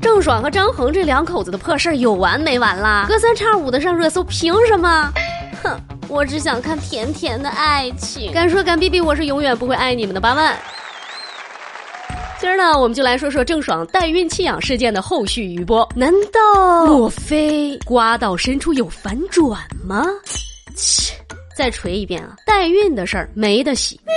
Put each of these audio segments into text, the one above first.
郑爽和张恒这两口子的破事儿有完没完啦？隔三差五的上热搜，凭什么？哼，我只想看甜甜的爱情。敢说敢逼逼，我是永远不会爱你们的八万。今儿呢，我们就来说说郑爽代孕弃养事件的后续余波。难道莫非瓜到深处有反转吗？切，再锤一遍啊！代孕的事儿没得洗。你。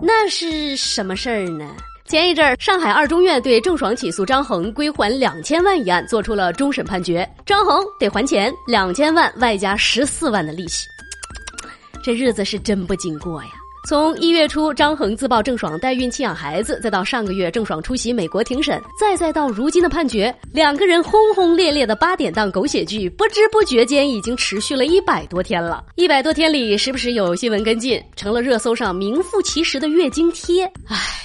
那是什么事儿呢？前一阵儿，上海二中院对郑爽起诉张恒归还两千万一案作出了终审判决，张恒得还钱两千万，外加十四万的利息。这日子是真不经过呀！从一月初张恒自曝郑爽代孕弃养孩子，再到上个月郑爽出席美国庭审，再再到如今的判决，两个人轰轰烈烈的八点档狗血剧，不知不觉间已经持续了一百多天了。一百多天里，时不时有新闻跟进，成了热搜上名副其实的月经贴。唉。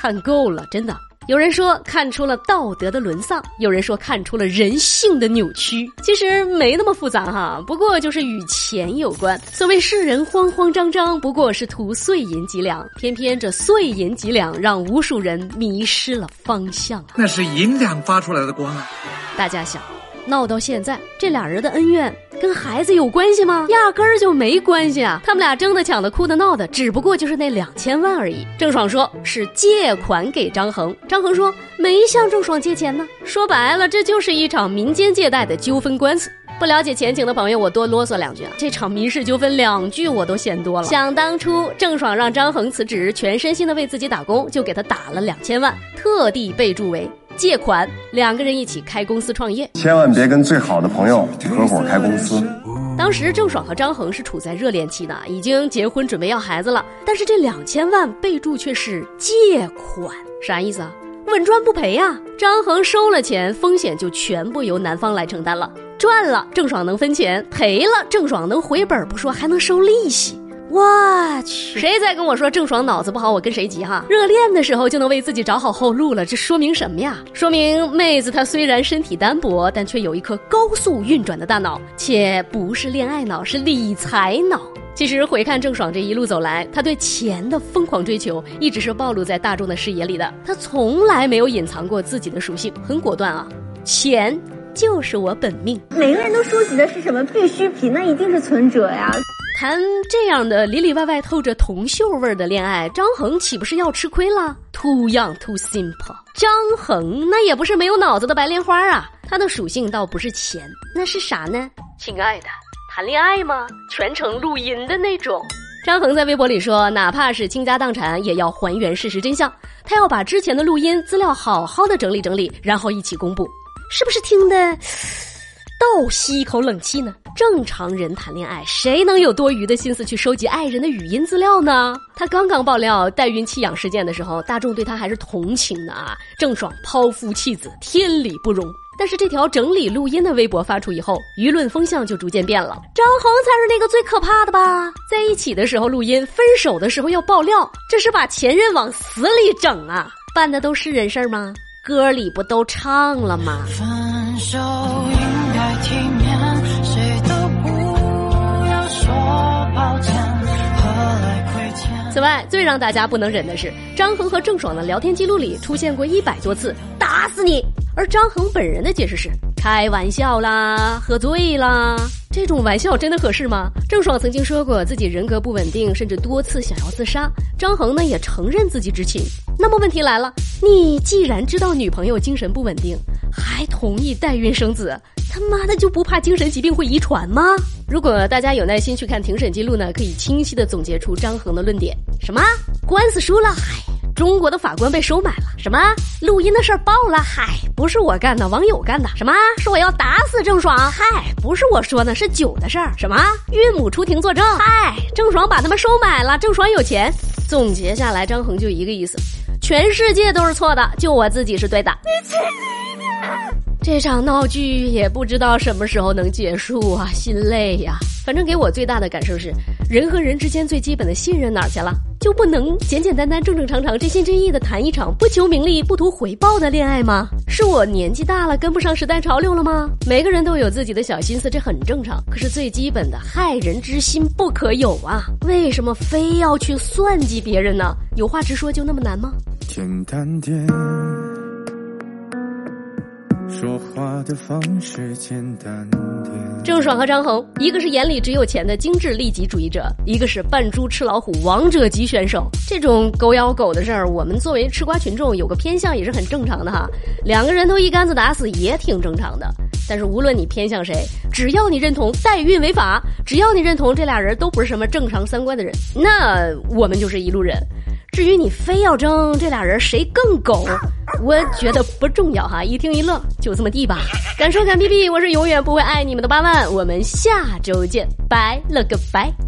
看够了，真的。有人说看出了道德的沦丧，有人说看出了人性的扭曲。其实没那么复杂哈，不过就是与钱有关。所谓世人慌慌张张，不过是图碎银几两，偏偏这碎银几两让无数人迷失了方向。那是银两发出来的光啊！大家想。闹到现在，这俩人的恩怨跟孩子有关系吗？压根儿就没关系啊！他们俩争的、抢的、哭的、闹的，只不过就是那两千万而已。郑爽说是借款给张恒，张恒说没向郑爽借钱呢。说白了，这就是一场民间借贷的纠纷官司。不了解前情的朋友，我多啰嗦两句啊。这场民事纠纷两句我都嫌多了。想当初，郑爽让张恒辞职，全身心的为自己打工，就给他打了两千万，特地备注为。借款，两个人一起开公司创业，千万别跟最好的朋友合伙开公司。当时郑爽和张恒是处在热恋期的，已经结婚准备要孩子了，但是这两千万备注却是借款，啥意思啊？稳赚不赔呀！张恒收了钱，风险就全部由男方来承担了，赚了郑爽能分钱，赔了郑爽能回本不说，还能收利息。我去，谁在跟我说郑爽脑子不好，我跟谁急哈！热恋的时候就能为自己找好后路了，这说明什么呀？说明妹子她虽然身体单薄，但却有一颗高速运转的大脑，且不是恋爱脑，是理财脑。其实回看郑爽这一路走来，她对钱的疯狂追求一直是暴露在大众的视野里的，她从来没有隐藏过自己的属性，很果断啊，钱就是我本命。每个人都收集的是什么必需品？那一定是存折呀。谈这样的里里外外透着铜锈味的恋爱，张恒岂不是要吃亏了？Too young, too simple。张恒那也不是没有脑子的白莲花啊，他的属性倒不是钱，那是啥呢？亲爱的，谈恋爱吗？全程录音的那种。张恒在微博里说，哪怕是倾家荡产，也要还原事实真相。他要把之前的录音资料好好的整理整理，然后一起公布。是不是听的？倒吸一口冷气呢？正常人谈恋爱，谁能有多余的心思去收集爱人的语音资料呢？他刚刚爆料代孕弃养事件的时候，大众对他还是同情的啊。郑爽抛夫弃子，天理不容。但是这条整理录音的微博发出以后，舆论风向就逐渐变了。张恒才是那个最可怕的吧？在一起的时候录音，分手的时候要爆料，这是把前任往死里整啊！办的都是人事吗？歌里不都唱了吗？分手此外，最让大家不能忍的是，张恒和郑爽的聊天记录里出现过一百多次“打死你”，而张恒本人的解释是开玩笑啦，喝醉啦。这种玩笑真的合适吗？郑爽曾经说过自己人格不稳定，甚至多次想要自杀。张恒呢也承认自己知情。那么问题来了，你既然知道女朋友精神不稳定，还同意代孕生子？他妈的就不怕精神疾病会遗传吗？如果大家有耐心去看庭审记录呢，可以清晰的总结出张恒的论点：什么？官司输了，嗨，中国的法官被收买了；什么？录音的事儿爆了，嗨，不是我干的，网友干的；什么？说我要打死郑爽，嗨，不是我说的，是酒的事儿；什么？岳母出庭作证，嗨，郑爽把他们收买了，郑爽有钱。总结下来，张恒就一个意思：全世界都是错的，就我自己是对的。你。这场闹剧也不知道什么时候能结束啊，心累呀！反正给我最大的感受是，人和人之间最基本的信任哪儿去了？就不能简简单单、正正常常、真心真意的谈一场不求名利、不图回报的恋爱吗？是我年纪大了跟不上时代潮流了吗？每个人都有自己的小心思，这很正常。可是最基本的害人之心不可有啊！为什么非要去算计别人呢？有话直说就那么难吗？简单点。说话的方式简单点。郑爽和张恒，一个是眼里只有钱的精致利己主义者，一个是扮猪吃老虎王者级选手。这种狗咬狗的事儿，我们作为吃瓜群众有个偏向也是很正常的哈。两个人都一竿子打死也挺正常的。但是无论你偏向谁，只要你认同代孕违法，只要你认同这俩人都不是什么正常三观的人，那我们就是一路人。至于你非要争这俩人谁更狗，我觉得不重要哈，一听一乐就这么地吧。敢说敢屁屁，我是永远不会爱你们的八万，我们下周见，拜了个拜。